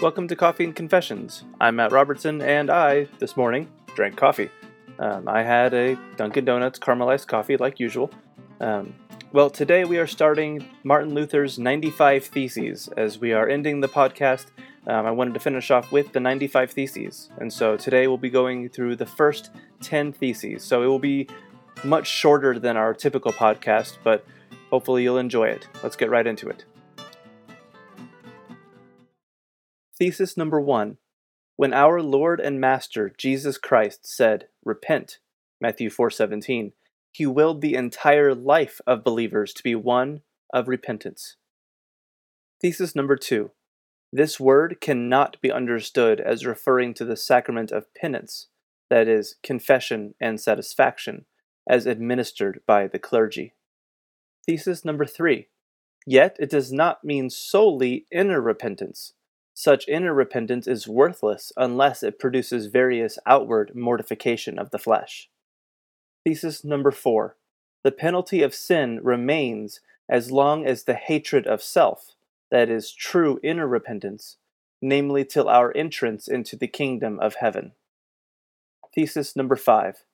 Welcome to Coffee and Confessions. I'm Matt Robertson, and I, this morning, drank coffee. Um, I had a Dunkin' Donuts caramelized coffee like usual. Um, well, today we are starting Martin Luther's 95 Theses. As we are ending the podcast, um, I wanted to finish off with the 95 Theses. And so today we'll be going through the first 10 Theses. So it will be much shorter than our typical podcast, but hopefully you'll enjoy it. Let's get right into it. Thesis number one When our Lord and Master Jesus Christ said, Repent, Matthew 4:17, he willed the entire life of believers to be one of repentance. Thesis number two This word cannot be understood as referring to the sacrament of penance, that is, confession and satisfaction, as administered by the clergy. Thesis number three Yet it does not mean solely inner repentance such inner repentance is worthless unless it produces various outward mortification of the flesh. Thesis number four The penalty of sin remains as long as the hatred of self, that is, true inner repentance, namely till our entrance into the kingdom of heaven. Thesis number five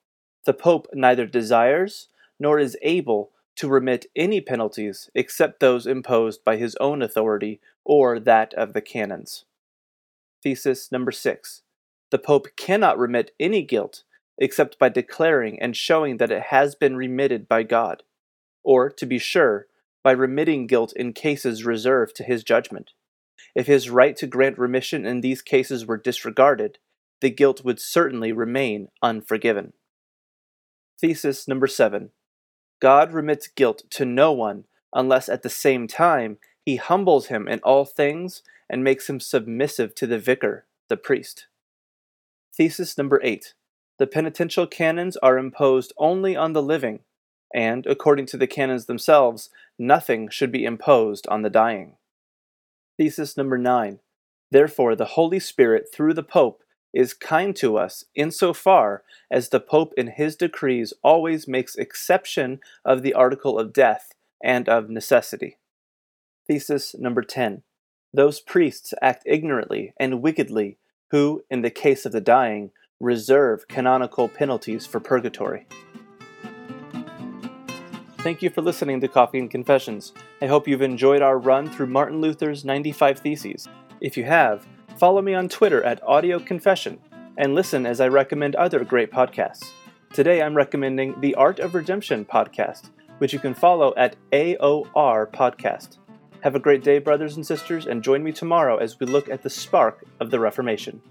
The Pope neither desires nor is able to remit any penalties except those imposed by his own authority or that of the canons. Thesis number six The Pope cannot remit any guilt except by declaring and showing that it has been remitted by God, or, to be sure, by remitting guilt in cases reserved to his judgment. If his right to grant remission in these cases were disregarded, the guilt would certainly remain unforgiven. Thesis number seven God remits guilt to no one unless at the same time he humbles him in all things and makes him submissive to the vicar, the priest. Thesis number eight The penitential canons are imposed only on the living, and, according to the canons themselves, nothing should be imposed on the dying. Thesis number nine Therefore, the Holy Spirit, through the Pope, is kind to us insofar as the Pope in his decrees always makes exception of the article of death and of necessity. Thesis number 10. Those priests act ignorantly and wickedly who, in the case of the dying, reserve canonical penalties for purgatory. Thank you for listening to Coffee and Confessions. I hope you've enjoyed our run through Martin Luther's 95 Theses. If you have, follow me on Twitter at Audio Confession and listen as I recommend other great podcasts. Today I'm recommending the Art of Redemption podcast, which you can follow at AOR Podcast. Have a great day, brothers and sisters, and join me tomorrow as we look at the spark of the Reformation.